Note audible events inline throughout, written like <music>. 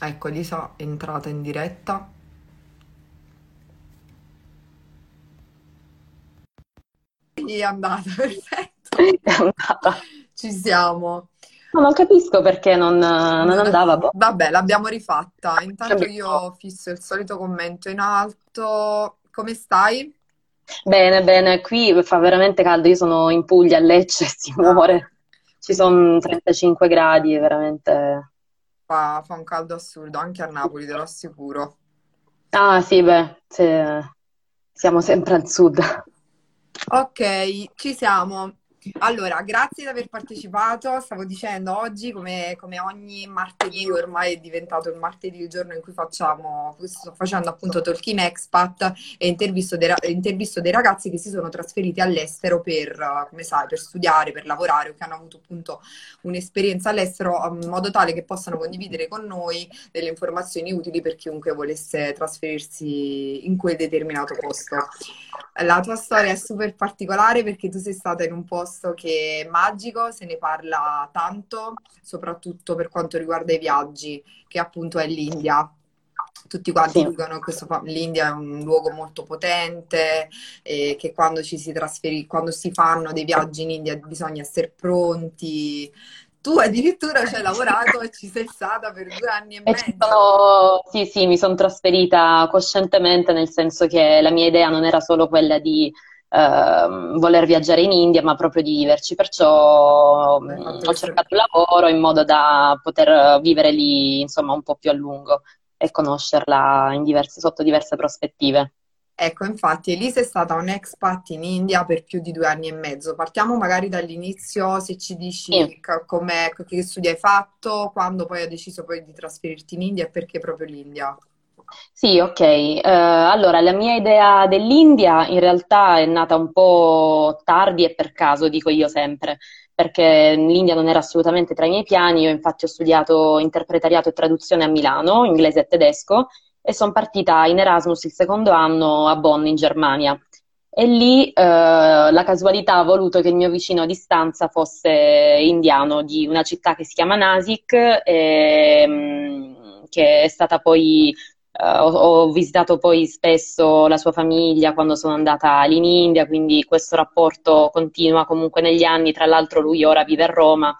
Ecco, Elisa è entrata in diretta. Quindi è andata, <laughs> perfetto. È andata. Ci siamo. No, non capisco perché non, non andava. boh. Vabbè, l'abbiamo rifatta. Intanto io fisso il solito commento in alto. Come stai? Bene, bene, qui fa veramente caldo. Io sono in Puglia, a Lecce, <laughs> si muore. Ci sono 35 gradi, è veramente. Fa, fa un caldo assurdo, anche a Napoli, te lo assicuro. Ah, sì, beh, se- siamo sempre al sud. Ok, ci siamo. Allora, grazie di aver partecipato. Stavo dicendo, oggi, come, come ogni martedì, ormai è diventato il martedì il giorno in cui facciamo, sto facendo appunto Talking Expat e intervisto dei, intervisto dei ragazzi che si sono trasferiti all'estero per, come sai, per studiare, per lavorare o che hanno avuto appunto un'esperienza all'estero in modo tale che possano condividere con noi delle informazioni utili per chiunque volesse trasferirsi in quel determinato posto. La tua storia è super particolare perché tu sei stata in un posto che è magico, se ne parla tanto, soprattutto per quanto riguarda i viaggi, che appunto è l'India. Tutti quanti Sì. dicono che l'India è un luogo molto potente e che quando ci si trasferisce, quando si fanno dei viaggi in India bisogna essere pronti. Tu addirittura ci hai lavorato e ci sei stata per due anni e E mezzo. sono, sì, sì, mi sono trasferita coscientemente, nel senso che la mia idea non era solo quella di ehm, voler viaggiare in India, ma proprio di viverci. Perciò Hai mm, ho cercato un lavoro in modo da poter vivere lì, insomma, un po' più a lungo e conoscerla in diverse- sotto diverse prospettive. Ecco, infatti Elisa è stata un expat in India per più di due anni e mezzo. Partiamo magari dall'inizio, se ci dici Sì. che studi hai fatto, quando poi hai deciso poi di trasferirti in India e perché proprio l'India. Sì, ok. Eh, allora, la mia idea dell'India in realtà è nata un po' tardi e per caso, dico io sempre, perché l'India non era assolutamente tra i miei piani. Io infatti ho studiato interpretariato e traduzione a Milano, inglese e tedesco, e sono partita in Erasmus il secondo anno a Bonn, in Germania. E lì eh, la casualità ha voluto che il mio vicino a distanza fosse indiano di una città che si chiama Nasik, e, mm, che è stata poi eh, ho, ho visitato poi spesso la sua famiglia quando sono andata lì in India, quindi questo rapporto continua comunque negli anni. Tra l'altro, lui ora vive a Roma,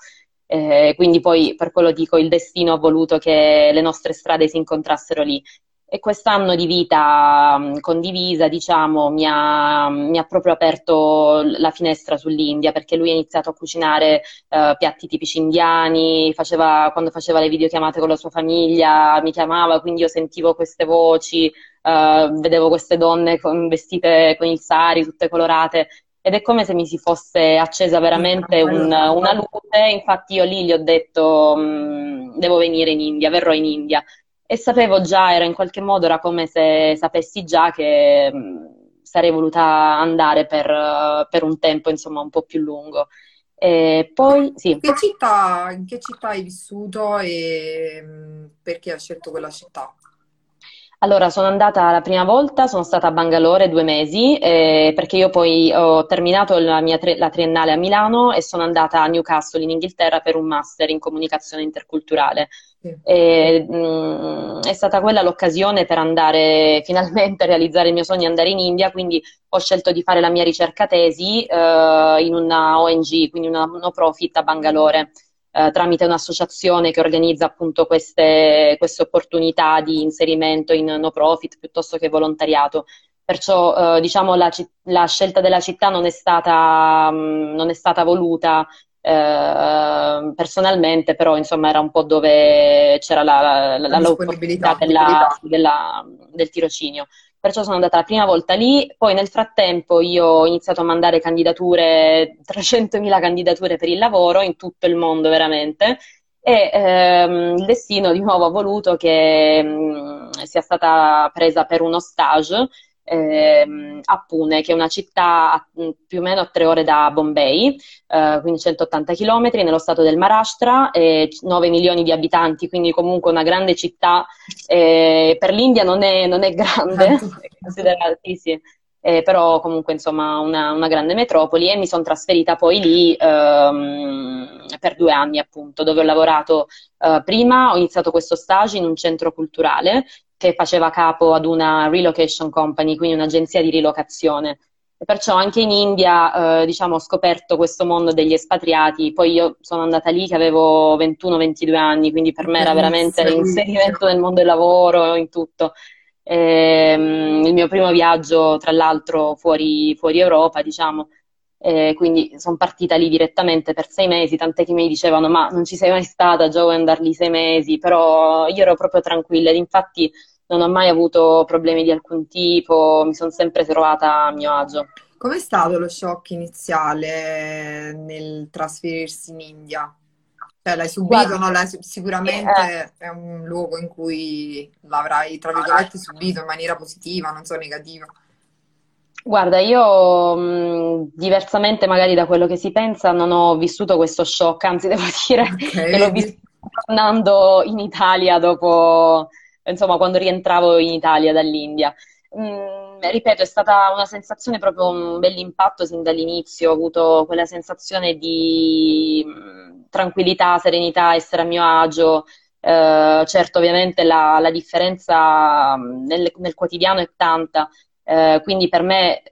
eh, quindi poi per quello dico il destino ha voluto che le nostre strade si incontrassero lì. E quest'anno di vita mh, condivisa, diciamo, mi ha, mi ha proprio aperto la finestra sull'India, perché lui ha iniziato a cucinare eh, piatti tipici indiani, faceva, quando faceva le videochiamate con la sua famiglia, mi chiamava, quindi io sentivo queste voci, eh, vedevo queste donne con- vestite con il sari, tutte colorate, ed è come se mi si fosse accesa veramente un- una luce. Infatti io lì gli ho detto, "Mm, devo venire in India, verrò in India. E sapevo già, era in qualche modo, era come se sapessi già che mh, sarei voluta andare per, eh, per un tempo, insomma, un po' più lungo. E poi, sì, Che città, in che città hai vissuto e mm, perché hai scelto quella città? Allora sono andata la prima volta, sono stata a Bangalore due mesi, eh, perché io poi ho terminato la mia tri- la triennale a Milano e sono andata a Newcastle in Inghilterra per un master in comunicazione interculturale. Sì. E, mh, è stata quella l'occasione per andare <laughs> finalmente a realizzare il mio sogno di andare in India, quindi ho scelto di fare la mia ricerca tesi eh, in una ONG, quindi una no profit a Bangalore, eh, tramite un'associazione che organizza appunto queste, queste opportunità di inserimento in no profit piuttosto che volontariato. Perciò, eh, diciamo, la, la scelta della città non è stata, mh, non è stata voluta eh, personalmente, però insomma era un po' dove c'era la, la- la- La l'opportunità disponibilità, della- della- del tirocinio. Perciò sono andata la prima volta lì, poi nel frattempo io ho iniziato a mandare candidature, <laughs> 300.000 candidature per il lavoro in tutto il mondo veramente, e ehm, il destino di nuovo ha voluto che mh, sia stata presa per uno stage ehm, a Pune, che è una città a- mh, più o meno a tre ore da Bombay, eh, quindi 180 km nello stato del Maharashtra, e 9 milioni di abitanti, quindi comunque una grande città. eh, per l'India non è, non è grande, <laughs> sì, sì. eh, però comunque insomma una, una, grande metropoli e mi sono trasferita poi lì ehm, per due anni appunto, dove ho lavorato eh, prima, ho iniziato questo stage in un centro culturale che faceva capo ad una relocation company, quindi un'agenzia di rilocazione. E perciò anche in India, eh, diciamo, ho scoperto questo mondo degli espatriati. Poi io sono andata lì che avevo 21-22 anni, quindi per me era veramente l'inserimento nel mondo del lavoro, in tutto. E, um, il mio primo viaggio, tra l'altro, fuori, fuori Europa, diciamo. E quindi sono partita lì direttamente per sei mesi, tant'è che mi dicevano ma non ci sei mai stata, già vuoi andare lì sei mesi, però io ero proprio tranquilla ed infatti non ho mai avuto problemi di alcun tipo, mi sono sempre trovata a mio agio. Com'è stato lo shock iniziale nel trasferirsi in India? Cioè, l'hai subito, Guarda, no? L'hai, sicuramente eh. è un luogo in cui l'avrai, tra virgolette, subito in maniera positiva, non so, negativa. Guarda, io mh, diversamente magari da quello che si pensa, non ho vissuto questo shock, anzi devo <laughs> dire okay, che l'ho vissuto tornando in Italia dopo insomma, quando rientravo in Italia dall'India. Mm, ripeto, è stata una sensazione proprio un bell'impatto sin dall'inizio, ho avuto quella sensazione di tranquillità, serenità, essere a mio agio. Eh, certo, ovviamente la, la differenza nel, nel, quotidiano è tanta, eh, quindi per me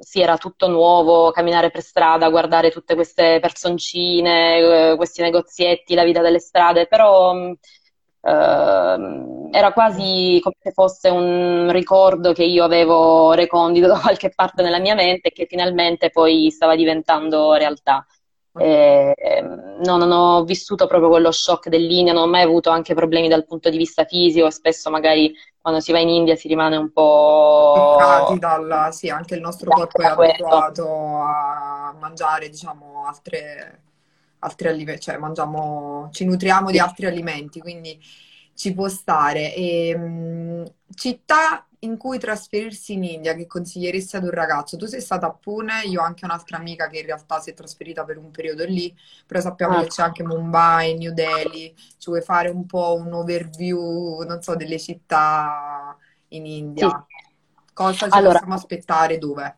sì, era tutto nuovo, camminare per strada, guardare tutte queste personcine, eh, questi negozietti, la vita delle strade, però Uh, era quasi come se fosse un ricordo che io avevo recondito da <laughs> qualche parte nella mia mente e che finalmente poi stava diventando realtà. E, no, non ho vissuto proprio quello shock dell'India, non ho mai avuto anche problemi dal punto di vista fisico, spesso magari quando si va in India si rimane un po'... Toccati dalla... sì, anche il nostro corpo è abituato a mangiare, diciamo, altre altri alimenti, cioè mangiamo, ci nutriamo di altri alimenti, quindi ci può stare. E, um, città in cui trasferirsi in India che consiglieresti ad un ragazzo? Tu sei stata a Pune, io ho anche un'altra amica che in realtà si è trasferita per un periodo lì, però sappiamo ah. che c'è anche Mumbai, New Delhi. Ci vuoi fare un po' un overview, non so, delle città in India? Sì. Cosa ci allora, possiamo aspettare? Dove?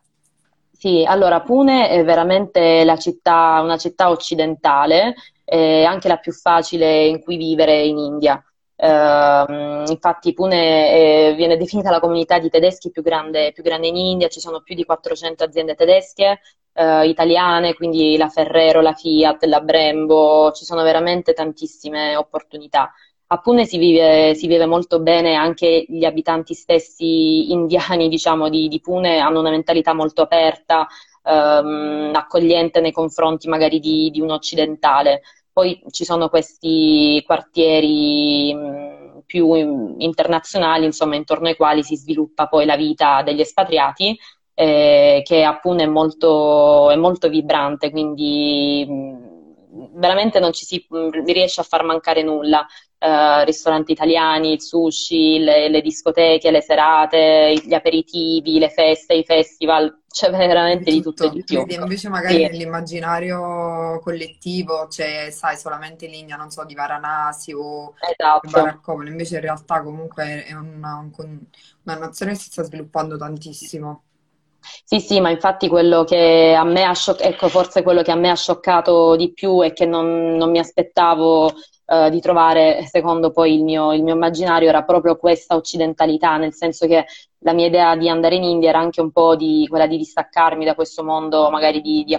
Sì, allora Pune è veramente città, una città occidentale, è anche la più facile in cui vivere in India. Uh, infatti Pune è, viene definita la comunità di tedeschi più grande, più grande, in India, ci sono più di 400 aziende tedesche, uh, italiane, quindi la Ferrero, la Fiat, la Brembo, ci sono veramente tantissime opportunità. A Pune si vive, si vive, molto bene, anche gli abitanti stessi indiani, <laughs> diciamo, di, di Pune hanno una mentalità molto aperta, ehm, accogliente nei confronti magari di, di, un occidentale. Poi ci sono questi quartieri mh, più internazionali, insomma, intorno ai quali si sviluppa poi la vita degli espatriati, eh, che a Pune è molto, è molto vibrante, quindi mh, veramente non ci si riesce a far mancare nulla. Eh, ristoranti italiani, il sushi, le, le, discoteche, le serate, gli aperitivi, le feste, i festival, c'è veramente di tutto, di tutto e di più. invece magari sì. nell'immaginario collettivo c'è, sai, solamente linea, non so, di Varanasi o esatto. Baraccopoli, invece in realtà comunque è una, una nazione che si sta sviluppando tantissimo. Sì, sì, ma infatti quello che a me ha scioccato, ecco, forse quello che a me ha scioccato di più e che non, non mi aspettavo eh, di trovare, secondo poi il mio, il mio, immaginario, era proprio questa occidentalità, nel senso che la mia idea di andare in India era anche un po' di quella di distaccarmi da questo mondo magari di, di,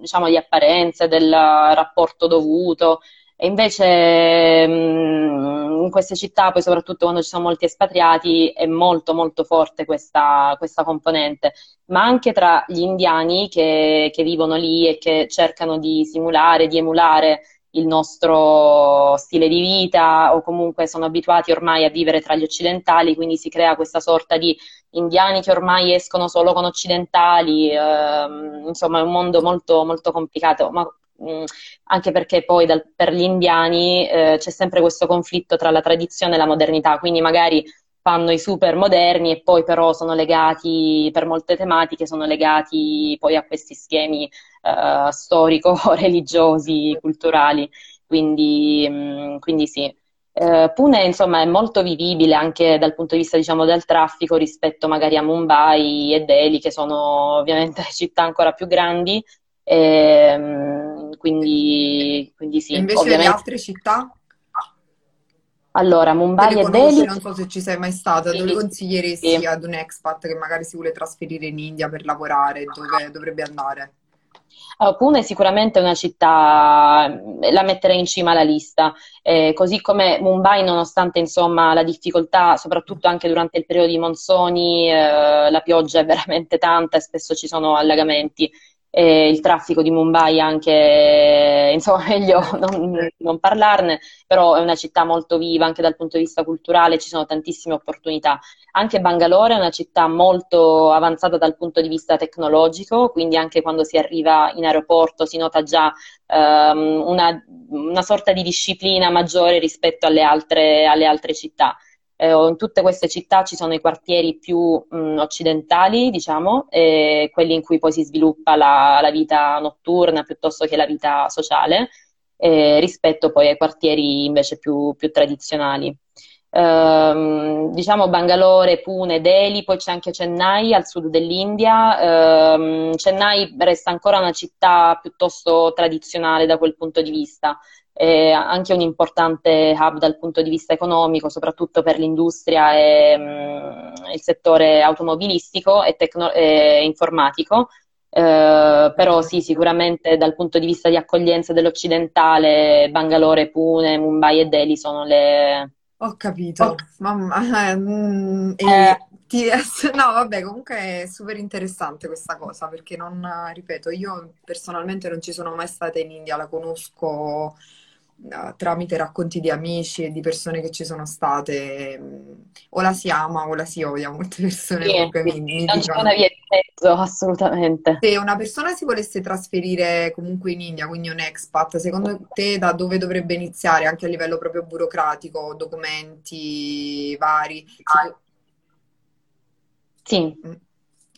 diciamo, di apparenze, del rapporto dovuto. E invece mm, in queste città, poi soprattutto quando ci sono molti espatriati, è molto molto forte questa, questa componente, ma anche tra gli indiani che, che, vivono lì e che cercano di simulare, di emulare il nostro stile di vita o comunque sono abituati ormai a vivere tra gli occidentali, quindi si crea questa sorta di indiani che ormai escono solo con occidentali, ehm, insomma è un mondo molto, molto complicato, ma mh, mm, anche perché poi dal, per gli indiani eh, c'è sempre questo conflitto tra la tradizione e la modernità, quindi magari fanno i super moderni e poi però sono legati, per molte tematiche, sono legati poi a questi schemi uh, storico-religiosi, <laughs> culturali. Quindi, mh, mm, quindi sì. Eh, Pune, insomma, è molto vivibile anche dal punto di vista, diciamo, del traffico rispetto magari a Mumbai e Delhi, che sono ovviamente <laughs> città ancora più grandi. E, ehm, quindi, quindi sì. Invece ovviamente... le altre città? Allora, Mumbai e Delhi. Non so se ci sei mai stata, sì, dove consiglieresti sì. ad un expat che magari si vuole trasferire in India per lavorare, dove dovrebbe andare? Allora, Pune è sicuramente una città, la metterei in cima alla lista, eh, così come Mumbai, nonostante insomma, la difficoltà, soprattutto anche durante il periodo di monsoni, eh, la pioggia è <laughs> veramente tanta e spesso ci sono allagamenti eh, il traffico di Mumbai anche, <laughs> insomma, meglio non, non, parlarne, però è una città molto viva anche dal punto di vista culturale, ci sono tantissime opportunità. Anche Bangalore è una città molto avanzata dal punto di vista tecnologico, quindi anche quando si arriva in aeroporto si nota già um, una, una, sorta di disciplina maggiore rispetto alle altre, alle altre città eh, in tutte queste città ci sono i quartieri più mh, occidentali, diciamo, quelli in cui poi si sviluppa la, la vita notturna piuttosto che la vita sociale, eh, rispetto poi ai quartieri invece più, più tradizionali. Uh, diciamo Bangalore, Pune, Delhi, poi c'è anche Chennai al sud dell'India. Uh, Chennai resta ancora una città piuttosto tradizionale da quel punto di vista, è anche un importante hub dal punto di vista economico, soprattutto per l'industria e mh, mm, il settore automobilistico e, tecno- e informatico. Eh, però sì, sicuramente dal punto di vista di accoglienza dell'occidentale, Bangalore, Pune, Mumbai e Delhi sono le... Ho capito, oh. mamma. Eh, mm, eh. Ti, <laughs> no, vabbè, comunque è super interessante questa cosa perché non, ripeto, io personalmente non ci sono mai stata in India, la conosco tramite racconti di amici e di persone che ci sono state, mm, o la si ama o la si odia, molte persone sì, comunque mi, mi non c'è una via di mezzo, assolutamente. Se una persona si volesse trasferire comunque in India, quindi un expat, secondo te da dove dovrebbe iniziare, anche a livello proprio burocratico, documenti vari? Sì. Mm.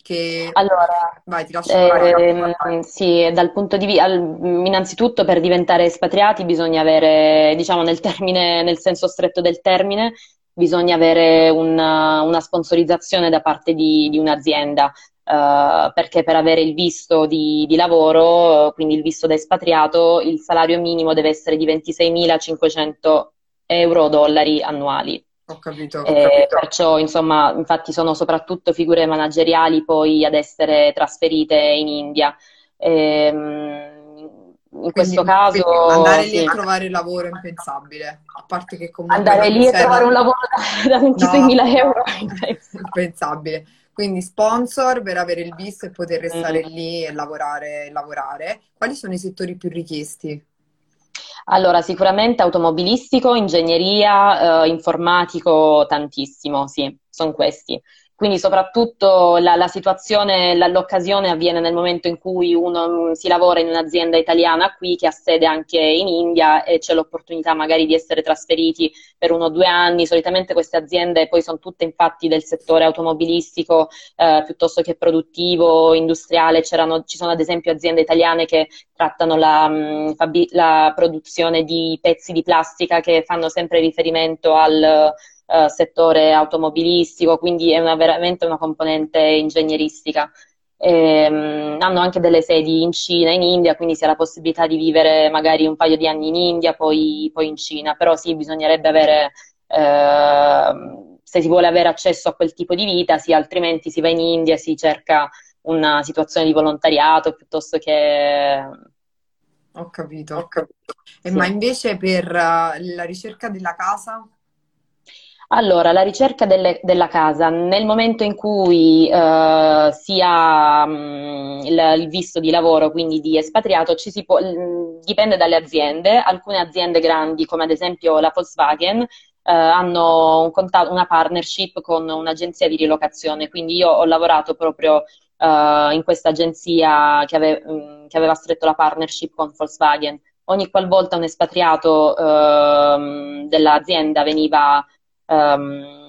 Che... Allora, Vai, ti lascio eh, sì, dal punto di vista, innanzitutto per diventare espatriati bisogna avere, diciamo nel termine, nel senso stretto del termine, bisogna avere una, una sponsorizzazione da parte di, di un'azienda. Uh, perché per avere il visto di, di, lavoro, quindi il visto da espatriato, il salario minimo deve essere di 26.500 euro o dollari annuali. Ho capito, ho eh, capito. perciò, insomma, infatti sono soprattutto figure manageriali poi ad essere trasferite in India. Ehm, in questo quindi, caso andare lì sì. a trovare lavoro è impensabile a parte che comunque andare lì a trovare un lavoro da, <laughs> da 26.000 no, euro è impensabile quindi sponsor per avere il visto e poter restare mm. lì e lavorare, lavorare quali sono i settori più richiesti? Allora, sicuramente automobilistico, ingegneria, eh, informatico, tantissimo, sì, sono questi. Quindi soprattutto la, la situazione, la, l'occasione avviene nel momento in cui uno si lavora in un'azienda italiana qui che ha sede anche in India e c'è l'opportunità magari di essere trasferiti per uno o due anni. Solitamente queste aziende poi sono tutte infatti del settore automobilistico eh, piuttosto che produttivo, industriale. C'erano, ci sono ad esempio aziende italiane che trattano la, mm, la produzione di pezzi di plastica che fanno sempre riferimento al eh, settore automobilistico, quindi è una, veramente una componente ingegneristica. E, um, hanno anche delle sedi in Cina e in India, quindi si ha la possibilità di vivere magari un paio di anni in India, poi, poi in Cina, però sì, bisognerebbe avere, eh, se si vuole avere accesso a quel tipo di vita, sì, altrimenti si va in India, si cerca una situazione di volontariato piuttosto che... Ho capito, ho capito. Sì. Ma invece per uh, la ricerca della casa? Allora, la ricerca delle, della casa, nel momento in cui eh, si ha mh, il, il, visto di lavoro, quindi di espatriato, può, mh, dipende dalle aziende. Alcune aziende grandi, come ad esempio la Volkswagen, eh, hanno un contatto, una partnership con un'agenzia di rilocazione, quindi io ho lavorato proprio eh, in questa agenzia che, ave, mh, che, aveva stretto la partnership con Volkswagen. Ogni qualvolta un espatriato ehm, dell'azienda veniva um,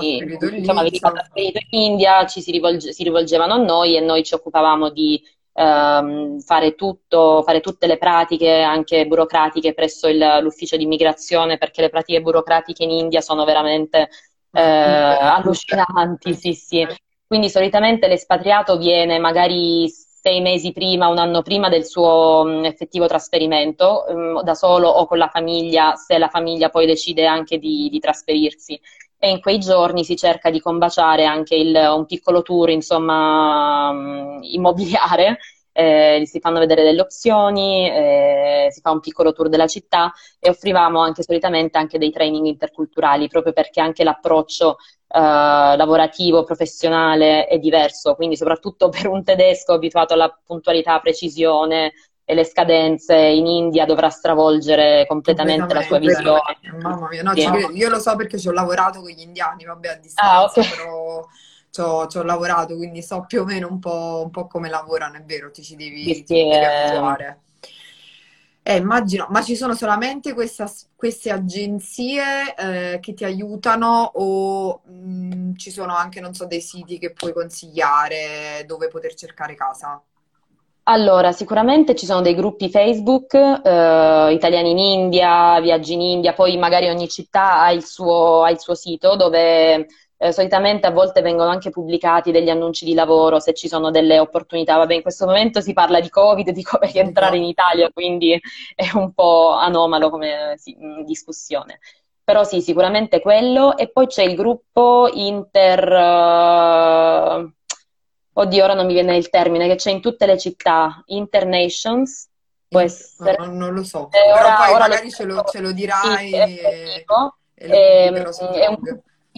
insomma, veniva trasferito in India, ci si, rivolge, si, rivolgevano a noi e noi ci occupavamo di ehm, fare tutto, fare tutte le pratiche anche burocratiche presso il, l'ufficio di immigrazione, perché le pratiche burocratiche in India sono veramente eh, allucinanti, sì, sì. Quindi solitamente l'espatriato viene magari sei mesi prima, un anno prima del suo mh, effettivo trasferimento, mh, da solo o con la famiglia, se la famiglia poi decide anche di, di trasferirsi. E in quei giorni si cerca di combaciare anche il, un piccolo tour, insomma, mh, immobiliare eh, si fanno vedere delle opzioni, eh, si fa un piccolo tour della città e offrivamo anche solitamente anche dei training interculturali, proprio perché anche l'approccio eh, lavorativo, professionale è diverso, quindi soprattutto <laughs> per un tedesco abituato alla puntualità, precisione, e le scadenze in India dovrà stravolgere completamente, la sua visione. Mamma mia, no, sì. io lo so perché ci ho lavorato con gli indiani, vabbè, a distanza, ah, okay. però ci ho lavorato, quindi so più o meno un po', un po come lavorano, è vero, ti ci devi, sì, ti devi abituare. Eh, immagino, ma ci sono solamente questa, queste agenzie eh, che ti aiutano o mh, mm, ci sono anche, non so, dei siti che puoi consigliare dove poter cercare casa? Allora, sicuramente ci sono dei gruppi Facebook, eh, italiani in India, viaggi in India, poi magari ogni città ha il suo, ha il suo sito dove eh, solitamente a volte vengono anche pubblicati degli annunci di lavoro se ci sono delle opportunità. Vabbè, in questo momento si parla di Covid, di come rientrare in Italia, quindi è un po' anomalo come sì, discussione. Però sì, sicuramente quello. E poi c'è il gruppo Inter... Uh... Oddio, ora non mi viene il termine, che c'è in tutte le città, Internations, può essere... No, non lo so, eh, però ora, poi ora magari lo... Ce, lo, ce lo dirai. Sì, e... E è, è un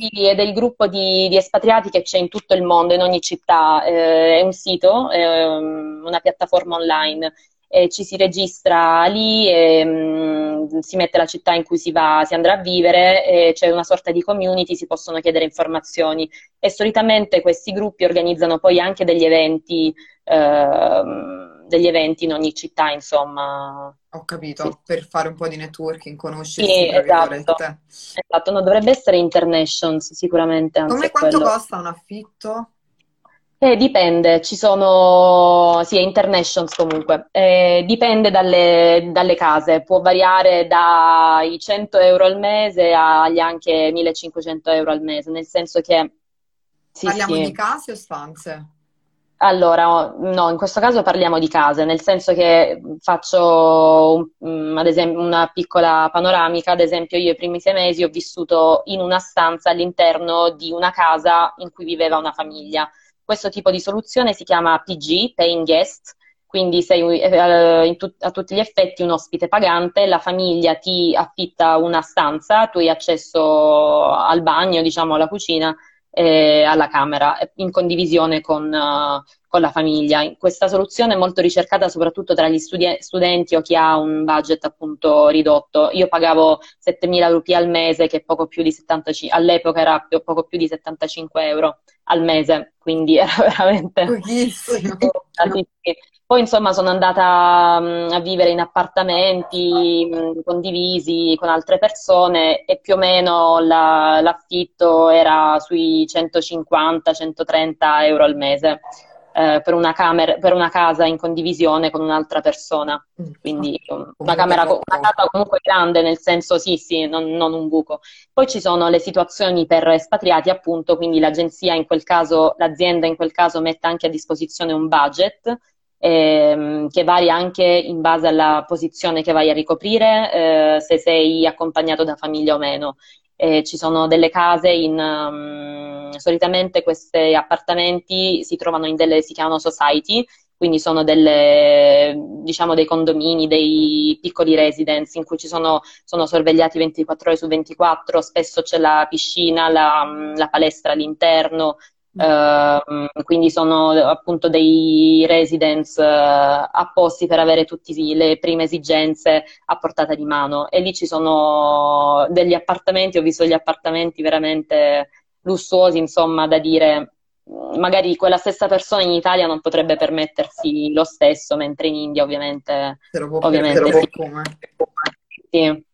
e del gruppo di, di, espatriati che c'è in tutto il mondo, in ogni città. Eh, è un sito, è una piattaforma online. E ci si registra lì, e, mh, mm, si mette la città in cui si, va, si andrà a vivere, c'è una sorta di community, si possono chiedere informazioni e solitamente questi gruppi organizzano poi anche degli eventi. Eh, degli eventi in ogni città, insomma. Ho capito, sì. per fare un po' di networking, conoscersi, sì, esatto. esatto, no, dovrebbe essere Internations sicuramente. Come quanto quello. costa un affitto? Eh, dipende, ci sono, sì, Internations comunque, eh, dipende dalle, dalle, case, può variare dai 100 euro al mese agli anche 1500 euro al mese, nel senso che... Sì, Parliamo sì. di case o stanze? Allora, no, in questo caso parliamo di case, nel senso che faccio un, ad esempio una piccola panoramica, ad esempio io i primi sei mesi ho vissuto in una stanza all'interno di una casa in cui viveva una famiglia. Questo tipo di soluzione si chiama PG, Paying Guest, quindi sei eh, tu- a tutti gli effetti un ospite pagante, la famiglia ti affitta una stanza, tu hai accesso al bagno, diciamo alla cucina eh, alla Camera in condivisione con, uh, con, la famiglia. Questa soluzione è molto ricercata soprattutto tra gli studi- studenti o chi ha un budget appunto ridotto. Io pagavo 7.000 rupie al mese, che poco più di 75, all'epoca era poco più di 75 euro al mese, quindi era <laughs> veramente pochissimo. Poi insomma sono andata mh, a vivere in appartamenti mh, condivisi con altre persone e più o meno la, l'affitto era sui 150-130 euro al mese eh, per, una camera, per, una casa in condivisione con un'altra persona. Mm. Quindi una, camera, una casa comunque grande, nel senso sì, sì, non, non, un buco. Poi ci sono le situazioni per espatriati, appunto, quindi l'agenzia in quel caso, l'azienda in quel caso mette anche a disposizione un budget ehm, che varia anche in base alla posizione che vai a ricoprire, eh, se sei accompagnato da famiglia o meno. Eh, ci sono delle case in um, solitamente questi appartamenti si trovano in delle si chiamano society, quindi sono delle, diciamo, dei condomini, dei piccoli residence in cui ci sono, sono sorvegliati 24 ore su 24, spesso c'è la piscina, la, la palestra all'interno, Uh, quindi sono appunto dei residence uh, apposti per avere tutte le prime esigenze a portata di mano e lì ci sono degli appartamenti, ho visto degli appartamenti veramente lussuosi, insomma, da dire magari quella stessa persona in Italia non potrebbe permettersi lo stesso, mentre in India ovviamente, ovviamente sì. sì.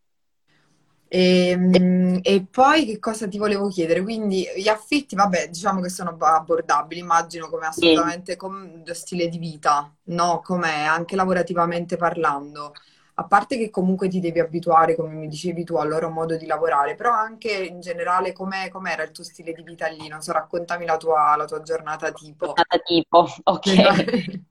E, ehm, e, poi che cosa ti volevo chiedere? Quindi gli affitti, vabbè, diciamo che sono abbordabili, immagino come assolutamente come stile di vita, no? Com'è, anche lavorativamente parlando a parte che comunque ti devi abituare, come mi dicevi tu, al loro modo di lavorare, però anche in generale com'è, com'era il tuo stile di vita lì? Non so, raccontami la tua, la tua giornata tipo. Giornata tipo, <laughs> ok.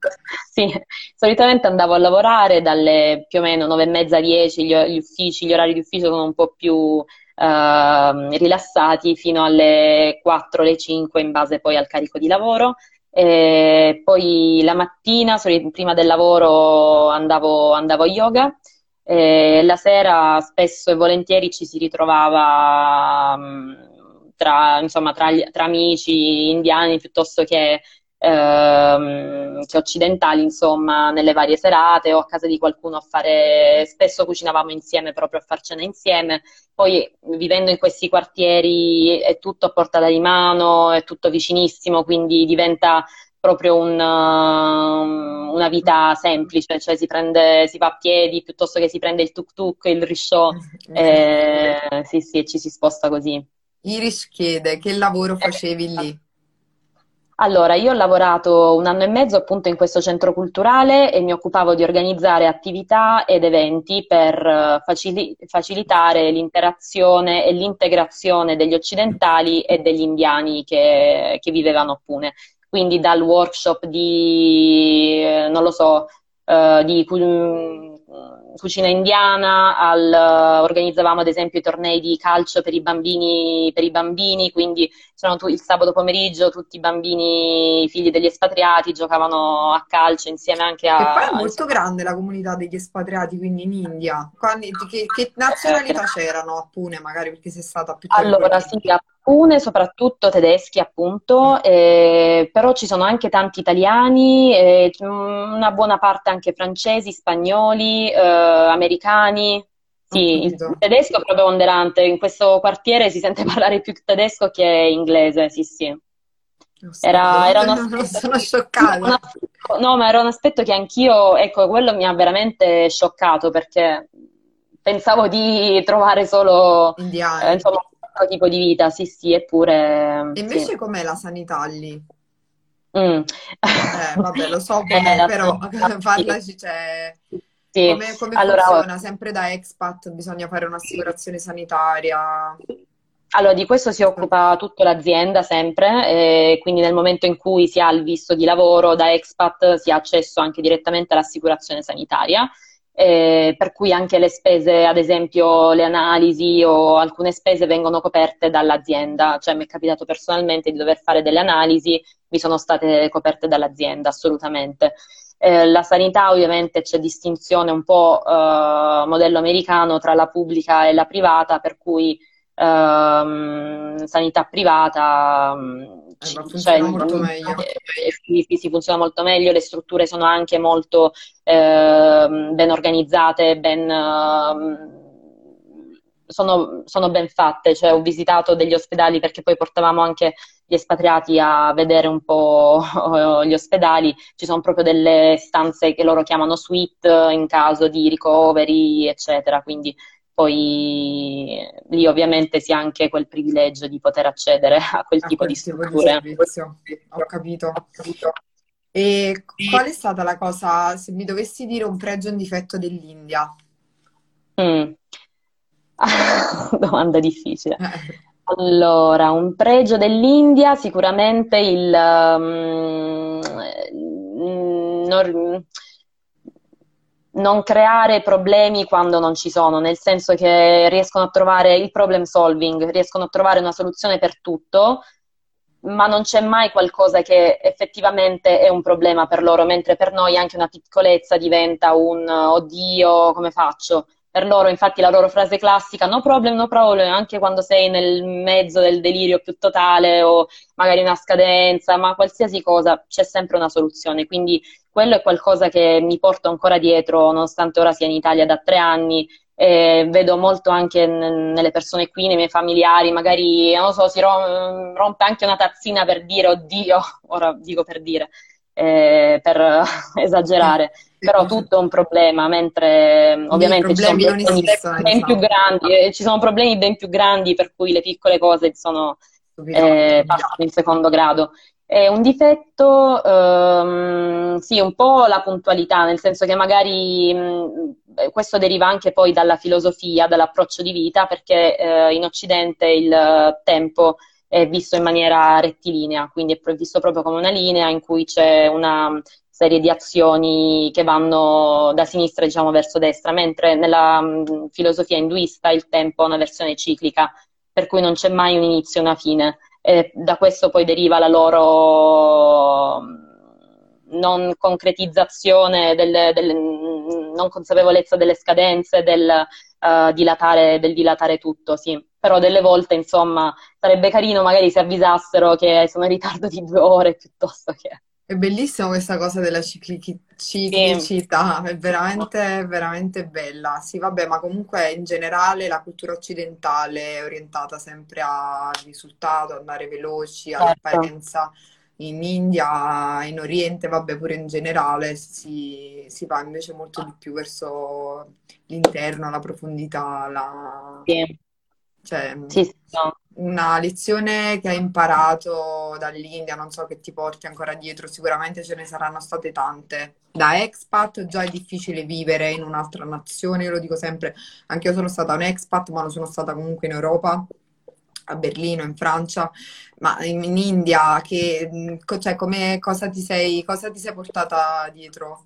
sì, solitamente andavo a lavorare dalle più o meno nove e mezza, dieci, gli, gli uffici, gli orari di ufficio sono un po' più Uh, rilassati fino alle 4, le 5 in base poi al carico di lavoro e poi la mattina, prima del lavoro, andavo, andavo a yoga. E la sera spesso e volentieri ci si ritrovava mm, tra, insomma, tra, tra amici indiani piuttosto che ehm, che occidentali, insomma, nelle varie serate o a casa di qualcuno a fare, spesso cucinavamo insieme proprio a far cena insieme. Poi vivendo in questi quartieri è tutto a portata di mano, è tutto vicinissimo, quindi diventa proprio un, una vita semplice, cioè si, prende, si va a piedi piuttosto che si prende il tuk tuk, il risciò, <laughs> eh, sì sì, ci si sposta così. Iris chiede che lavoro facevi lì? Allora, io ho lavorato un anno e mezzo appunto in questo centro culturale e mi occupavo di organizzare attività ed eventi per eh, facili- facilitare l'interazione e l'integrazione degli occidentali e degli indiani che, che vivevano a Pune. Quindi dal workshop di, eh, non lo so, uh, di cucina indiana, al, organizzavamo ad esempio i tornei di calcio per i bambini, per i bambini quindi tu, il sabato pomeriggio tutti i bambini figli degli espatriati giocavano a calcio insieme anche a... E poi è molto grande la comunità degli espatriati, quindi in India. Quando, che, che, nazionalità c'erano a Pune magari perché sei stata più Allora sì, a Pune soprattutto tedeschi appunto, eh, però ci sono anche tanti italiani, eh, una buona parte anche francesi, spagnoli, eh, americani. Sì, il tedesco è proprio ponderante. In questo quartiere si sente <laughs> parlare più tedesco che inglese, sì, sì. Era, era un <laughs> aspetto, sono scioccata. no, ma era un aspetto che anch'io, ecco, quello mi ha veramente scioccato perché pensavo di trovare solo Indiani. Eh, insomma, altro tipo di vita, sì, sì, eppure... E invece sì. com'è la sanità lì? Mm. Eh, vabbè, lo so <laughs> com'è, eh, però parlaci, cioè... Sì. Come, come allora, funziona? Sempre da expat bisogna fare un'assicurazione sanitaria? Allora, di questo si occupa tutta l'azienda sempre, eh, quindi nel momento in cui si ha il visto di lavoro da expat si ha accesso anche direttamente all'assicurazione sanitaria eh, per cui anche le spese, ad esempio le analisi o alcune spese vengono coperte dall'azienda, cioè mi è capitato personalmente di dover fare delle analisi, mi sono state coperte dall'azienda, assolutamente. Eh, la sanità ovviamente c'è distinzione un po' eh, modello americano tra la pubblica e la privata, per cui ehm, sanità privata eh, cioè, molto meglio. Eh, sì, si funziona molto meglio, le strutture sono anche molto eh, ben organizzate, ben, eh, sono, sono, ben fatte, cioè, ho visitato degli ospedali perché poi portavamo anche gli espatriati a vedere un po' <laughs> gli ospedali, ci sono proprio delle stanze che loro chiamano suite in caso di ricoveri, eccetera, quindi poi lì ovviamente si ha anche quel privilegio di poter accedere a quel a tipo quel di strutture. Di Ho capito, ho capito. E qual è stata la cosa, se mi dovessi dire un pregio e un difetto dell'India? Mm. <laughs> Domanda difficile. Eh. Allora, un pregio dell'India sicuramente il... Um, non, non creare problemi quando non ci sono, nel senso che riescono a trovare il problem solving, riescono a trovare una soluzione per tutto, ma non c'è mai qualcosa che effettivamente è un problema per loro, mentre per noi anche una piccolezza diventa un oddio, come faccio? Per loro, infatti, la loro frase classica, no problem, no problem, anche quando sei nel mezzo del delirio più totale o magari una scadenza, ma qualsiasi cosa, c'è sempre una soluzione. Quindi quello è qualcosa che mi porto ancora dietro, nonostante ora sia in Italia da tre anni. E vedo molto anche n- nelle persone qui, nei miei familiari, magari, non so, si rom- rompe anche una tazzina per dire, oddio, <laughs> ora dico per dire, eh, per <laughs> esagerare, però tutto è un problema, mentre ovviamente ci sono problemi ben più grandi, eh, ci sono problemi ben più grandi per cui le piccole cose sono, eh, passano in secondo grado. È un difetto, ehm, sì, un po' la puntualità, nel senso che magari mh, questo deriva anche poi dalla filosofia, dall'approccio di vita, perché eh, in Occidente il tempo è visto in maniera rettilinea, quindi è visto proprio come una linea in cui c'è una serie di azioni che vanno da sinistra diciamo verso destra, mentre nella mh, filosofia induista il tempo ha una versione ciclica, per cui non c'è mai un inizio e una fine e da questo poi deriva la loro non concretizzazione, del, del, non consapevolezza delle scadenze, del, uh, dilatare, del dilatare tutto, sì. Però delle volte, insomma, sarebbe carino magari se avvisassero che sono in ritardo di due ore piuttosto che... È bellissima questa cosa della ciclici- ciclicità, è veramente, veramente bella. Sì, vabbè, ma comunque in generale la cultura occidentale è orientata sempre al risultato, andare veloci, all'apparenza. Certo. In India, in Oriente, vabbè, pure in generale si, si va invece molto di più verso l'interno, la profondità, la... Sì. Cioè, sì, sì, no una lezione che hai imparato dall'India, non so che ti porti ancora dietro, sicuramente ce ne saranno state tante. Da expat già è difficile vivere in un'altra nazione, io lo dico sempre, anche io sono stata un expat, ma lo sono stata comunque in Europa, a Berlino, in Francia, ma in, in India, che, cioè, come, cosa, ti sei, cosa ti sei portata dietro?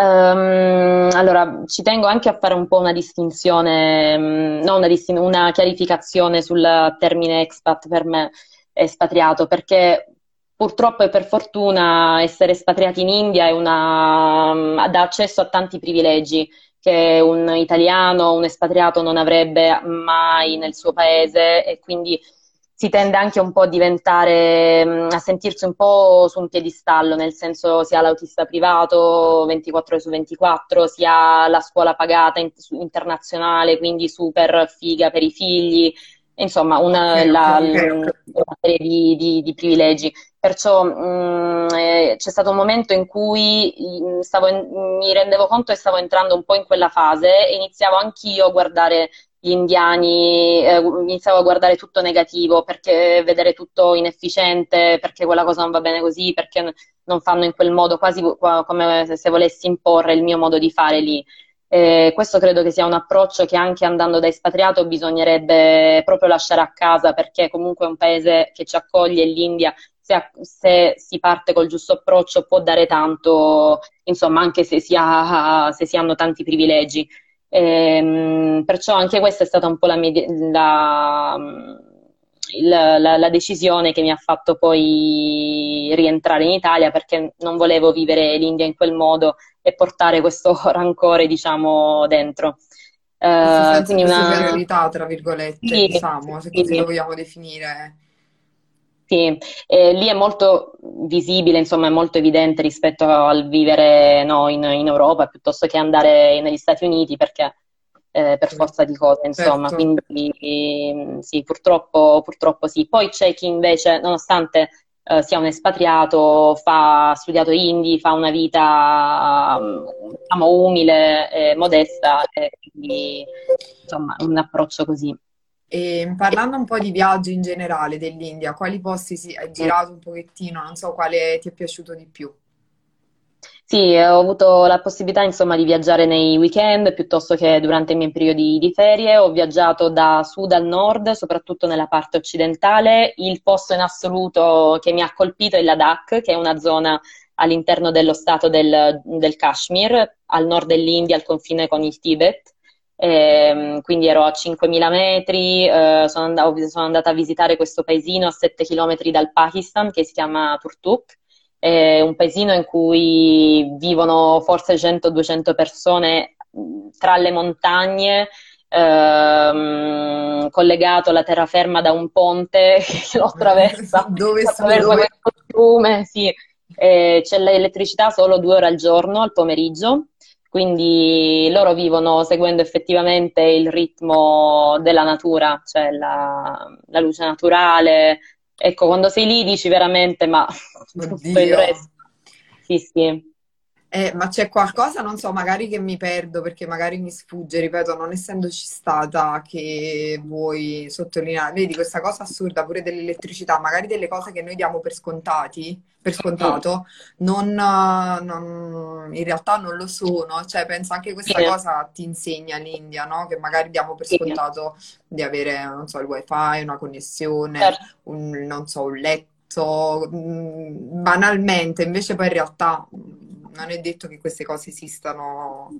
Um, allora, ci tengo anche a fare un po' una distinzione, um, no una, distin- una chiarificazione sul termine expat per me, espatriato, perché purtroppo e per fortuna essere espatriati in India una, um, dà accesso a tanti privilegi che un italiano, un espatriato non avrebbe mai nel suo paese e quindi si tende anche un po' a diventare, mm, a sentirsi un po' su un piedistallo, nel senso sia l'autista privato 24 ore su 24, sia la scuola pagata internazionale, quindi super figa per i figli, insomma una, okay, la, okay, okay. una serie di, di, di, privilegi. Perciò mh, mm, eh, c'è stato un momento in cui mm, stavo, mi rendevo conto che stavo entrando un po' in quella fase e iniziavo anch'io a guardare gli indiani, eh, iniziavo a guardare tutto negativo, perché vedere tutto inefficiente, perché quella cosa non va bene così, perché non fanno in quel modo, quasi come se volessi imporre il mio modo di fare lì. Eh, questo credo che sia un approccio che anche andando da espatriato bisognerebbe proprio lasciare a casa, perché comunque è un paese che ci accoglie, l'India, se, se, si parte col giusto approccio può dare tanto, insomma, anche se si, ha, se si hanno tanti privilegi. Ehm, perciò anche questa è stata un po' la, mia, la, la, la, decisione che mi ha fatto poi rientrare in Italia perché non volevo vivere l'India in quel modo e portare questo <laughs> rancore, diciamo, dentro. Uh, quindi una superiorità, tra virgolette, sì, diciamo, se così sì. lo vogliamo definire. Sì, eh, lì è molto visibile, insomma, è molto evidente rispetto al vivere no, in, in, Europa piuttosto che andare negli Stati Uniti perché eh, per forza di cose, insomma, certo. quindi sì, purtroppo, purtroppo sì. Poi c'è chi invece, nonostante eh, sia un espatriato, fa, ha studiato hindi, fa una vita diciamo umile, e modesta, e quindi insomma un approccio così. E parlando un po' di viaggi in generale dell'India, quali posti si, hai girato un pochettino? Non so quale ti è piaciuto di più. Sì, ho avuto la possibilità insomma di viaggiare nei weekend piuttosto che durante i miei periodi di ferie. Ho viaggiato da sud al nord, soprattutto nella parte occidentale. Il posto in assoluto che mi ha colpito è Ladakh, che è una zona all'interno dello stato del, del Kashmir, al nord dell'India, al confine con il Tibet eh, quindi ero a 5.000 metri, eh, sono, and- sono, andata a visitare questo paesino a 7 km dal Pakistan che si chiama Turtuk, è un paesino in cui vivono forse 100-200 persone tra le montagne, ehm, collegato alla terraferma da un ponte <laughs> che lo <laughs> attraversa. dove attraversa questo fiume, sì. Eh, c'è l'elettricità solo due ore al giorno, al pomeriggio, quindi loro vivono seguendo effettivamente il ritmo della natura, cioè la, la luce naturale, ecco, quando sei lì dici veramente, ma tutto il resto. Sì, sì. Eh, ma c'è qualcosa, non so, magari che mi perdo perché magari mi sfugge, ripeto, non essendoci stata, che vuoi sottolineare. Vedi questa cosa assurda pure dell'elettricità, magari delle cose che noi diamo per scontati, per scontato, non, non, in realtà non lo sono. Cioè, penso anche questa cosa ti insegna l'India, no? Che magari diamo per scontato di avere, non so, il wifi, una connessione, certo. un, non so, un letto, mm, banalmente, invece poi in realtà non è detto che queste cose esistano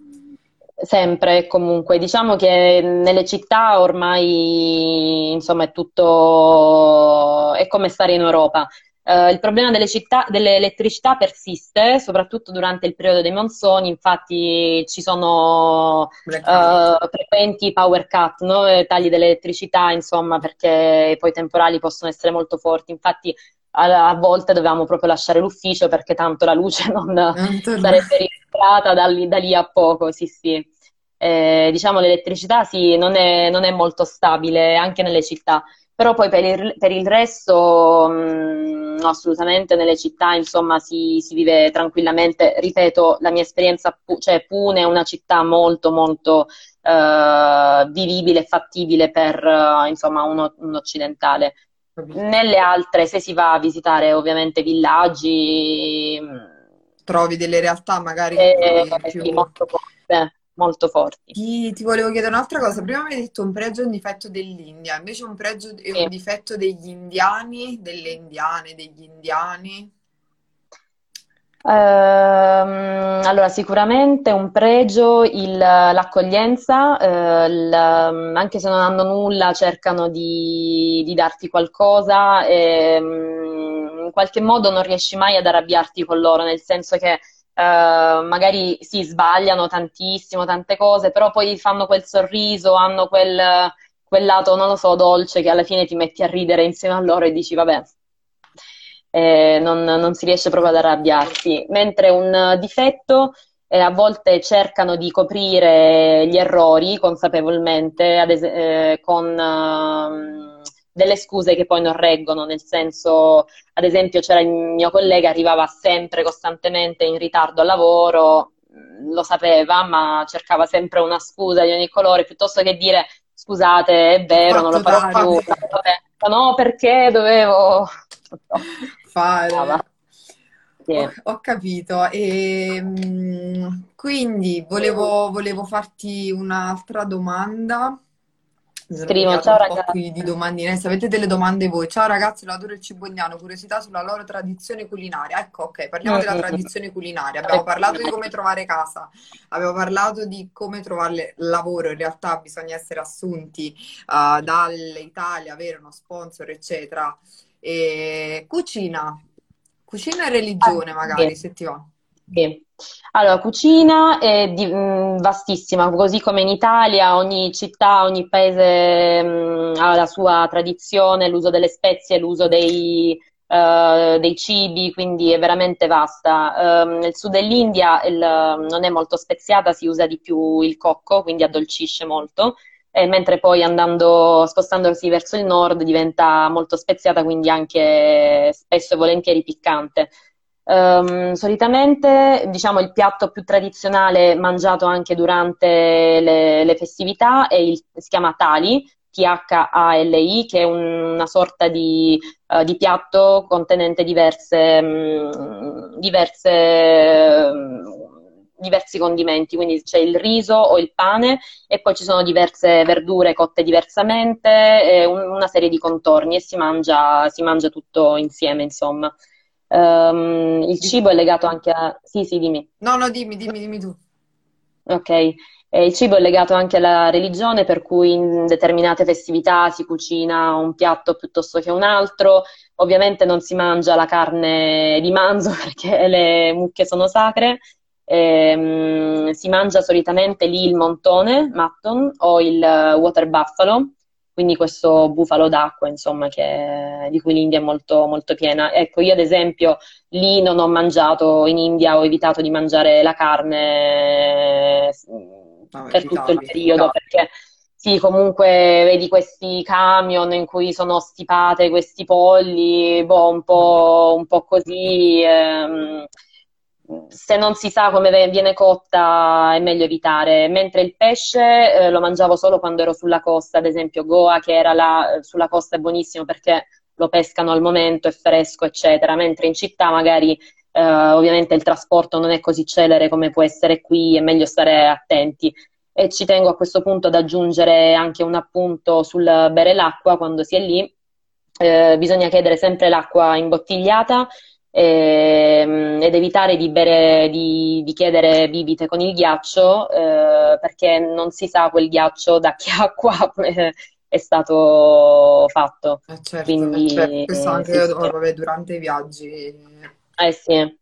sempre comunque. Diciamo che nelle città ormai insomma è tutto è come stare in Europa. Uh, il problema delle città, dell'elettricità persiste, soprattutto durante il periodo dei monsoni, infatti ci sono uh, frequenti power cut, no? tagli dell'elettricità, insomma, perché poi i temporali possono essere molto forti. Infatti a, a, volte dovevamo proprio lasciare l'ufficio perché tanto la luce <laughs> non, non sarebbe rientrata da lì, da lì, a poco, sì sì. Eh, diciamo l'elettricità sì, non è, non è, molto stabile anche nelle città, però poi per il, per il resto mh, no, assolutamente nelle città insomma si, si, vive tranquillamente, ripeto la mia esperienza, cioè Pune è una città molto molto uh, vivibile e fattibile per uh, insomma uno, un occidentale. Nelle altre, se si va a visitare ovviamente villaggi, trovi delle realtà magari eh, più... sì, molto, forti, molto forti. Ti, ti, volevo chiedere un'altra cosa. Prima mi hai detto un pregio e un difetto dell'India, invece un pregio e sì. un difetto degli indiani, delle indiane, degli indiani. Uh, allora, sicuramente un pregio il, l'accoglienza, uh, il, anche se non hanno nulla, cercano di, di darti qualcosa e um, in qualche modo non riesci mai ad arrabbiarti con loro, nel senso che uh, magari si sbagliano tantissimo, tante cose, però poi fanno quel sorriso, hanno quel, quel lato, non lo so, dolce che alla fine ti metti a ridere insieme a loro e dici, vabbè, eh, non, non, si riesce proprio ad arrabbiarsi. Mentre un difetto eh, a volte cercano di coprire gli errori consapevolmente es- eh, con uh, delle scuse che poi non reggono, nel senso, ad esempio c'era il mio collega, arrivava sempre costantemente in ritardo al lavoro, mm, lo sapeva, ma cercava sempre una scusa di ogni colore, piuttosto che dire scusate, è vero, non lo farò più. No, perché dovevo <laughs> fare. Sì. Ho, ho, capito. E, ehm, quindi volevo, volevo farti un'altra domanda. Scrivo, ciao ragazzi. di domandine. Se avete delle domande voi, ciao ragazzi, l'adoro il cibo indiano, curiosità sulla loro tradizione culinaria. Ecco, ok, parliamo della tradizione culinaria. Abbiamo parlato di come trovare casa, abbiamo parlato di come trovare lavoro. In realtà bisogna essere assunti uh, dall'Italia, avere uno sponsor, eccetera. E cucina, cucina e religione ah, magari, sì. se ti va. Sì. Allora, cucina è di, mh, mm, vastissima, così come in Italia ogni città, ogni paese mh, mm, ha la sua tradizione, l'uso delle spezie, l'uso dei, uh, dei cibi, quindi è veramente vasta. Uh, nel sud dell'India il, non è molto speziata, si usa di più il cocco, quindi addolcisce molto e mentre poi andando, spostandosi verso il nord diventa molto speziata, quindi anche spesso e volentieri piccante. Um, solitamente, diciamo, il piatto più tradizionale mangiato anche durante le, le festività il, si chiama Thali, T-H-A-L-I, che è un, una sorta di, uh, di, piatto contenente diverse, um, diverse um, diversi condimenti, quindi c'è il riso o il pane e poi ci sono diverse verdure cotte diversamente, una serie di contorni e si mangia, si mangia tutto insieme, insomma. Um, il cibo è legato anche a... Sì, sì, dimmi. No, no, dimmi, dimmi, dimmi tu. Ok. Eh, il cibo è legato anche alla religione, per cui in determinate festività si cucina un piatto piuttosto che un altro. Ovviamente non si mangia la carne di manzo <laughs> perché le mucche sono sacre, Ehm, si mangia solitamente lì il montone, mutton, o il water buffalo, quindi questo bufalo d'acqua, insomma, che, di cui l'India è molto, molto piena. Ecco, io ad esempio lì non ho mangiato, in India ho evitato di mangiare la carne no, per tutto il periodo, perché sì, comunque vedi questi camion in cui sono stipate questi polli, boh, un po', un po così. Ehm, se non si sa come viene cotta è meglio evitare, mentre il pesce eh, lo mangiavo solo quando ero sulla costa, ad esempio Goa che era là sulla costa è buonissimo perché lo pescano al momento, è fresco, eccetera, mentre in città magari eh, ovviamente il trasporto non è così celere come può essere qui, è meglio stare attenti. E ci tengo a questo punto ad aggiungere anche un appunto sul bere l'acqua quando si è lì. Eh, bisogna chiedere sempre l'acqua imbottigliata eh, ed evitare di, bere, di, di, chiedere bibite con il ghiaccio eh, perché non si sa quel ghiaccio da che <laughs> acqua è stato fatto. Eh certo, Quindi, certo. questo anche sì, sì. Vabbè, durante i viaggi. Eh sì.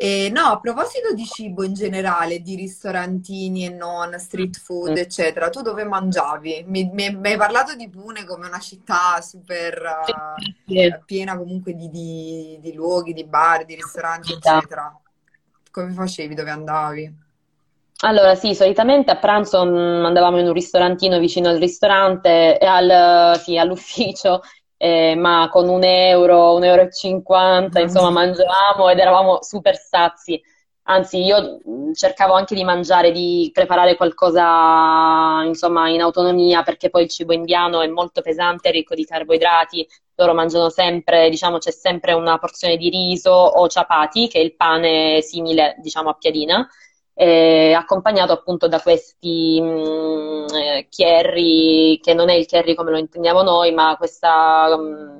E no, a proposito di cibo in generale, di ristorantini e non, street food, mm. eccetera, tu dove mangiavi? Mi, mi, mi, hai parlato di Pune come una città super uh, piena comunque di, di, di, luoghi, di bar, di ristoranti, eccetera. Come facevi? Dove andavi? Allora, sì, solitamente a pranzo mm, andavamo in un ristorantino vicino al ristorante, al, sì, all'ufficio eh, ma con un euro, un euro e cinquanta, insomma, mangiavamo ed eravamo super sazi. Anzi, io cercavo anche di mangiare, di preparare qualcosa, insomma, in autonomia, perché poi il cibo indiano è molto pesante, ricco di carboidrati. Loro mangiano sempre, diciamo, c'è sempre una porzione di riso o chapati, che è il pane simile, diciamo, a piadina eh, accompagnato appunto da questi mh, mm, eh, curry, che non è il curry come lo intendiamo noi, ma questo mm,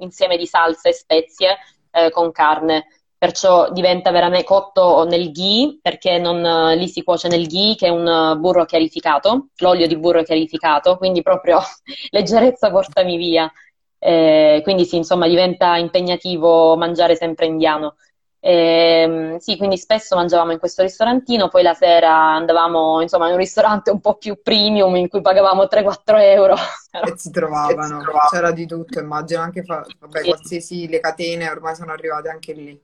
insieme di salsa e spezie eh, con carne. Perciò diventa veramente cotto nel ghee, perché non, lì si cuoce nel ghee, che è un burro chiarificato, l'olio di burro chiarificato, quindi proprio <laughs> leggerezza portami via. Eh, quindi sì, insomma, diventa impegnativo mangiare sempre indiano. E, ehm, sì, quindi spesso mangiavamo in questo ristorantino, poi la sera andavamo insomma in un ristorante un po' più premium in cui pagavamo 3-4 euro. E si trovavano, c'era di tutto, immagino anche, fa... vabbè, qualsiasi, le catene ormai sono arrivate anche lì.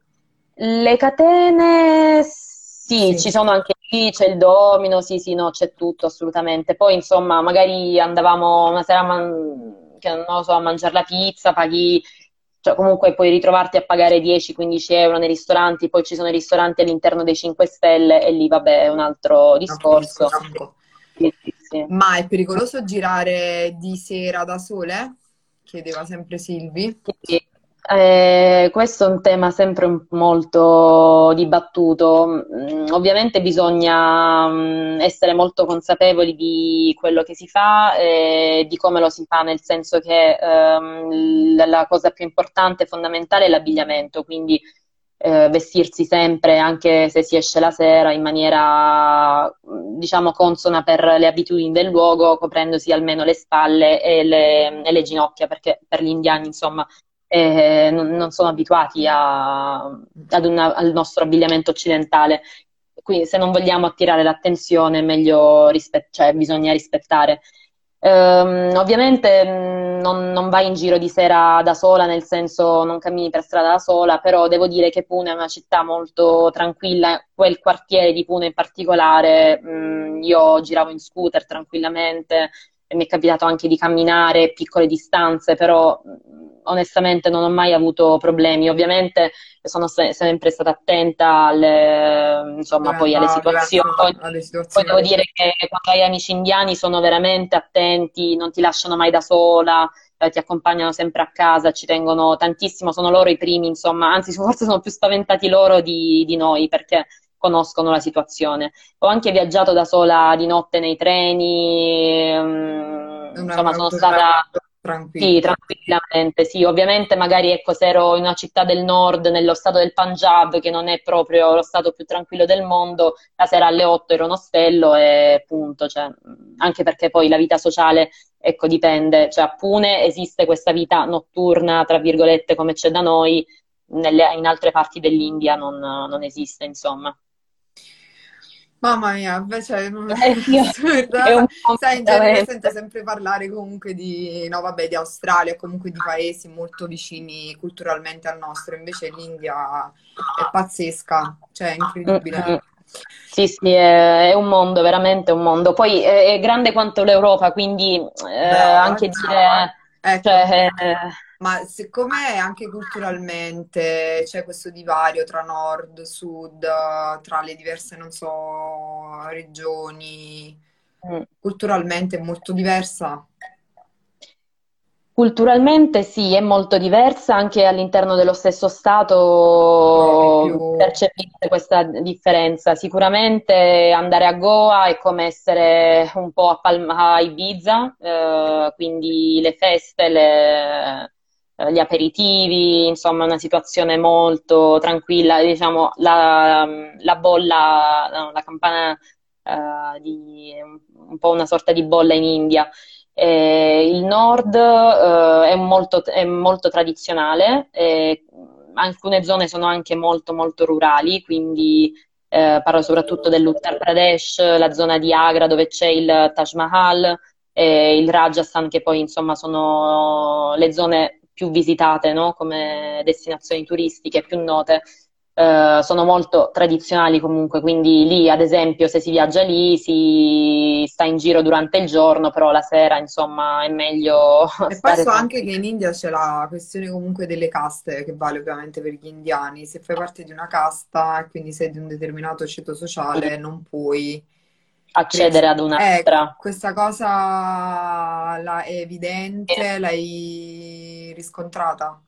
Le catene, sì, sì, ci sono anche lì, c'è il domino, sì, sì, no, c'è tutto assolutamente. Poi insomma, magari andavamo una sera man... che, non so, a mangiare la pizza, paghi cioè comunque puoi ritrovarti a pagare 10-15 euro nei ristoranti, poi ci sono i ristoranti all'interno dei 5 Stelle e lì vabbè è un altro discorso. Sì, sì, sì. Ma è pericoloso girare di sera da sole? Chiedeva sempre Silvi. Sì, eh, questo è un tema sempre molto dibattuto. Mm, ovviamente bisogna mm, essere molto consapevoli di quello che si fa e di come lo si fa, nel senso che ehm, la cosa più importante e fondamentale è l'abbigliamento, quindi eh, vestirsi sempre, anche se si esce la sera, in maniera diciamo consona per le abitudini del luogo, coprendosi almeno le spalle e le, e le ginocchia, perché per gli indiani, insomma, eh, non, non, sono abituati a, una, al nostro abbigliamento occidentale. Quindi se non vogliamo attirare l'attenzione, meglio rispe- cioè, bisogna rispettare. Um, ovviamente mm, non, non, vai in giro di sera da sola, nel senso non cammini per strada da sola, però devo dire che Pune è una città molto tranquilla, quel quartiere di Pune in particolare, um, io giravo in scooter tranquillamente, mi è capitato anche di camminare piccole distanze, però onestamente non ho mai avuto problemi. Ovviamente sono se- sempre stata attenta alle, insomma, poi alle situazioni. alle situazioni. Poi devo dire che quando hai amici indiani sono veramente attenti, non ti lasciano mai da sola, eh, ti accompagnano sempre a casa, ci tengono tantissimo, sono loro i primi, insomma, anzi <laughs> forse sono più spaventati loro di, di noi perché conoscono la situazione. Ho anche viaggiato da sola di notte nei treni, um, insomma sono stata Tranquilla. Sì, tranquillamente, sì. Ovviamente magari ecco, se ero in una città del nord, nello stato del Punjab, che non è proprio lo stato più tranquillo del mondo, la sera alle 8 ero un ostello e punto. Cioè, anche perché poi la vita sociale, ecco, dipende. Cioè, a Pune esiste questa vita notturna, tra virgolette, come c'è da noi, nelle, in altre parti dell'India non, non esiste, insomma. Mamma mia, cioè, <laughs> eh, io, <laughs> sai, in genere sento sempre parlare comunque di, no, vabbè, di Australia, comunque di paesi molto vicini culturalmente al nostro, invece l'India è pazzesca, cioè è incredibile. Sì, sì, è, è, un mondo, veramente un mondo. Poi è, è grande quanto l'Europa, quindi eh, Brava, anche dire... Ecco. Cioè, eh, ma siccome anche culturalmente c'è questo divario tra nord, sud, tra le diverse, non so, regioni, mm. culturalmente è molto diversa? Culturalmente sì, è molto diversa, anche all'interno dello stesso Stato percepite questa differenza. Sicuramente andare a Goa è come essere un po' a, Palma, a Ibiza, eh, quindi le feste, le, eh, gli aperitivi, insomma una situazione molto tranquilla, diciamo la, la bolla, no, la campana uh, di un po' una sorta di bolla in India. Eh, il nord eh, è, molto, è, molto, tradizionale, eh, alcune zone sono anche molto molto rurali, quindi eh, parlo soprattutto dell'Uttar Pradesh, la zona di Agra dove c'è il Taj Mahal, il Rajasthan che poi insomma sono le zone più visitate no? come destinazioni turistiche più note eh, sono molto tradizionali comunque, quindi lì ad esempio se si viaggia lì si sta in giro durante il giorno, però la sera insomma è meglio... E poi so anche che in India c'è la questione comunque delle caste che vale ovviamente per gli indiani, se fai parte di una casta e quindi sei di un determinato ceto sociale non puoi accedere ad un'altra. Eh, questa cosa la, è evidente, l'hai riscontrata?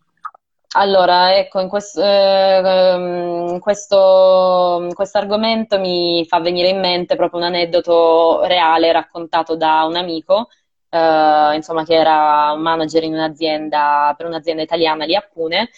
Allora, ecco, in questo, eh, questo argomento mi fa venire in mente proprio un aneddoto reale raccontato da un amico, eh, insomma, che era un manager in un'azienda, per un'azienda italiana lì a Pune,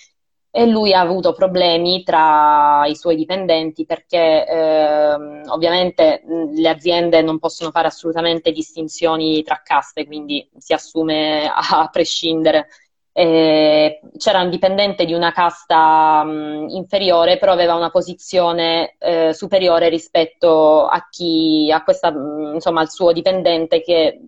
e lui ha avuto problemi tra i suoi dipendenti perché eh, ovviamente le aziende non possono fare assolutamente distinzioni tra caste, quindi si assume <laughs> a prescindere eh, c'era un dipendente di una casta mh, inferiore, però aveva una posizione eh, superiore rispetto a chi, a questa, mh, insomma, al suo dipendente che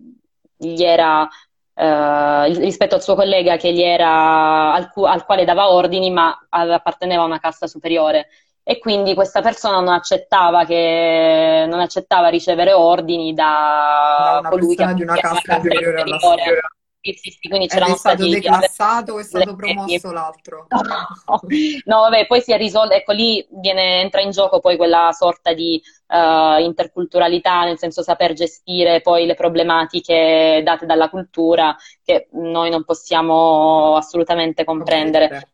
gli era, eh, rispetto al suo collega che gli era, al, al quale dava ordini, ma apparteneva a una casta superiore e quindi questa persona non accettava, che, non accettava ricevere ordini da, da colui che di una casta inferiore alla sua. Sì, sì, sì, quindi c'erano è stato stati declassato o è stato promosso l'altro? <laughs> No, no, vabbè, poi si è risolto, ecco lì viene, entra in gioco poi quella sorta di uh, interculturalità, nel senso saper gestire poi le problematiche date dalla cultura che noi non possiamo assolutamente comprendere.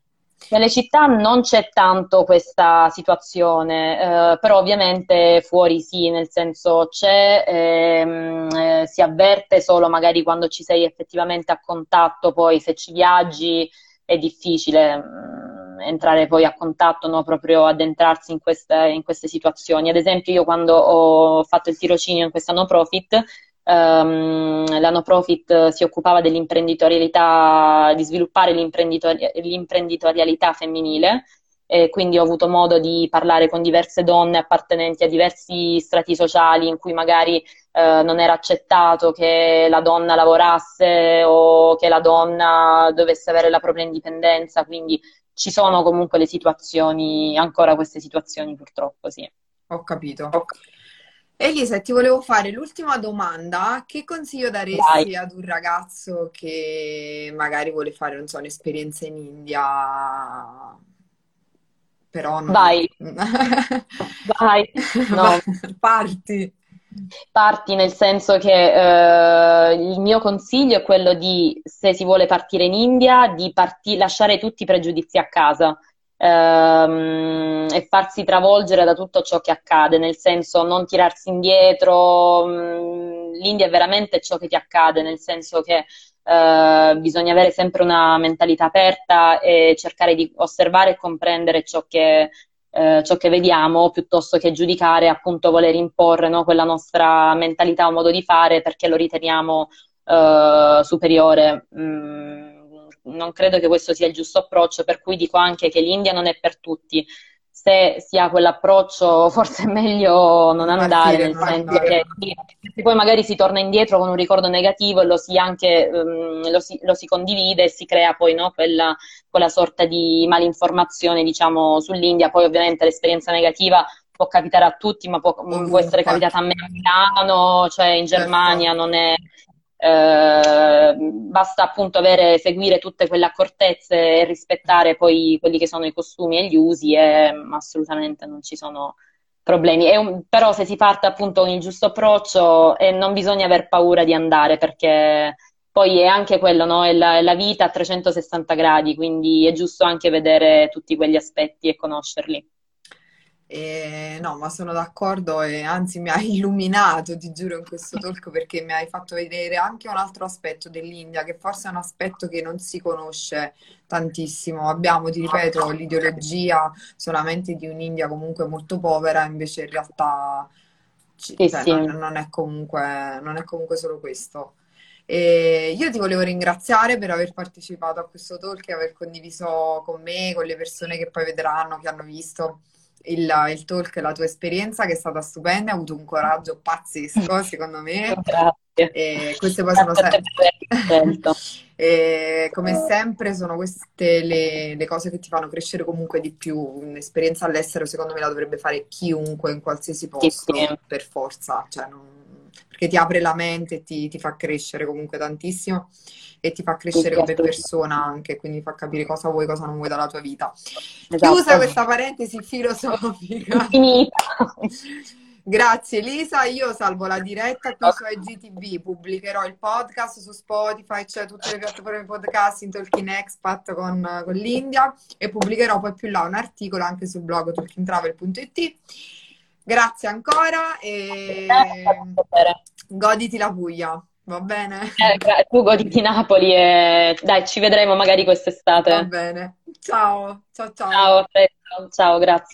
Nelle città non c'è tanto questa situazione, eh, però ovviamente fuori sì, nel senso c'è, ehm, eh, si avverte solo magari quando ci sei effettivamente a contatto, poi se ci viaggi è difficile mh, mm, entrare poi a contatto, no? proprio addentrarsi in queste, in queste situazioni. Ad esempio io quando ho fatto il tirocinio in questa no profit, Um, la no profit si occupava dell'imprenditorialità, di sviluppare l'imprenditori- l'imprenditorialità femminile e quindi ho avuto modo di parlare con diverse donne appartenenti a diversi strati sociali in cui magari uh, non era accettato che la donna lavorasse o che la donna dovesse avere la propria indipendenza, quindi ci sono comunque le situazioni, ancora queste situazioni purtroppo, sì. Ho capito. Elisa, ti volevo fare l'ultima domanda. Che consiglio daresti Vai. ad un ragazzo che magari vuole fare, non so, un'esperienza in India? Però non... Vai. <laughs> Vai. No. Parti. Parti nel senso che eh, il mio consiglio è quello di, se si vuole partire in India, di parti- lasciare tutti i pregiudizi a casa ehm, e farsi travolgere da tutto ciò che accade, nel senso non tirarsi indietro. Mm, L'India è veramente ciò che ti accade, nel senso che eh, bisogna avere sempre una mentalità aperta e cercare di osservare e comprendere ciò che, eh, ciò che vediamo piuttosto che giudicare, appunto voler imporre no, quella nostra mentalità o modo di fare perché lo riteniamo eh, superiore. Mm, non credo che questo sia il giusto approccio, per cui dico anche che l'India non è per tutti. Se si ha quell'approccio, forse è meglio non andare, nel senso che se poi magari si torna indietro con un ricordo negativo e lo si, anche, um, lo si, lo si condivide e si crea poi no, quella, quella sorta di malinformazione diciamo, sull'India. Poi ovviamente l'esperienza negativa può capitare a tutti, ma può, può essere capitata a me a Milano, cioè in certo. Germania non è eh, basta appunto avere, seguire tutte quelle accortezze e rispettare poi quelli che sono i costumi e gli usi e assolutamente non ci sono problemi. Un, però se si parte appunto con il giusto approccio eh, non bisogna aver paura di andare perché poi è anche quello, no? È la, è la vita a 360 gradi, quindi è giusto anche vedere tutti quegli aspetti e conoscerli. E, no, ma sono d'accordo e anzi mi hai <laughs> illuminato, ti giuro, in questo talk perché mi hai fatto vedere anche un altro aspetto dell'India, che forse è un aspetto che non si conosce tantissimo. Abbiamo, ti ripeto, l'ideologia solamente di un'India comunque molto povera, invece in realtà sì, cioè, sì. Non, non, è comunque, non è comunque solo questo. E io ti volevo ringraziare per aver partecipato a questo talk e aver condiviso con me, con le persone che poi vedranno, che hanno visto il, il talk, la tua esperienza che è stata stupenda, hai avuto un coraggio pazzesco <laughs> secondo me. Grazie. E queste poi sono sempre... <laughs> come sempre sono queste le, le, cose che ti fanno crescere comunque di più. Un'esperienza all'estero secondo me la dovrebbe fare chiunque in qualsiasi posto, sì, sì. per forza, cioè non... perché ti apre la mente e ti, ti fa crescere comunque tantissimo e ti fa crescere come persona anche, quindi fa capire cosa vuoi, cosa non vuoi dalla tua vita. Esatto. Chiusa questa parentesi filosofica. Finita. Grazie Elisa, io salvo la diretta qui su IGTV, pubblicherò il podcast su Spotify, cioè tutte le piattaforme podcast in Talking Expat con, con l'India e pubblicherò poi più là un articolo anche sul blog talkingtravel.it. Grazie ancora e goditi la Puglia. Va bene? Eh, tu goditi Napoli e dai, ci vedremo magari quest'estate. Va bene. Ciao, ciao, ciao. Ciao, ciao, grazie.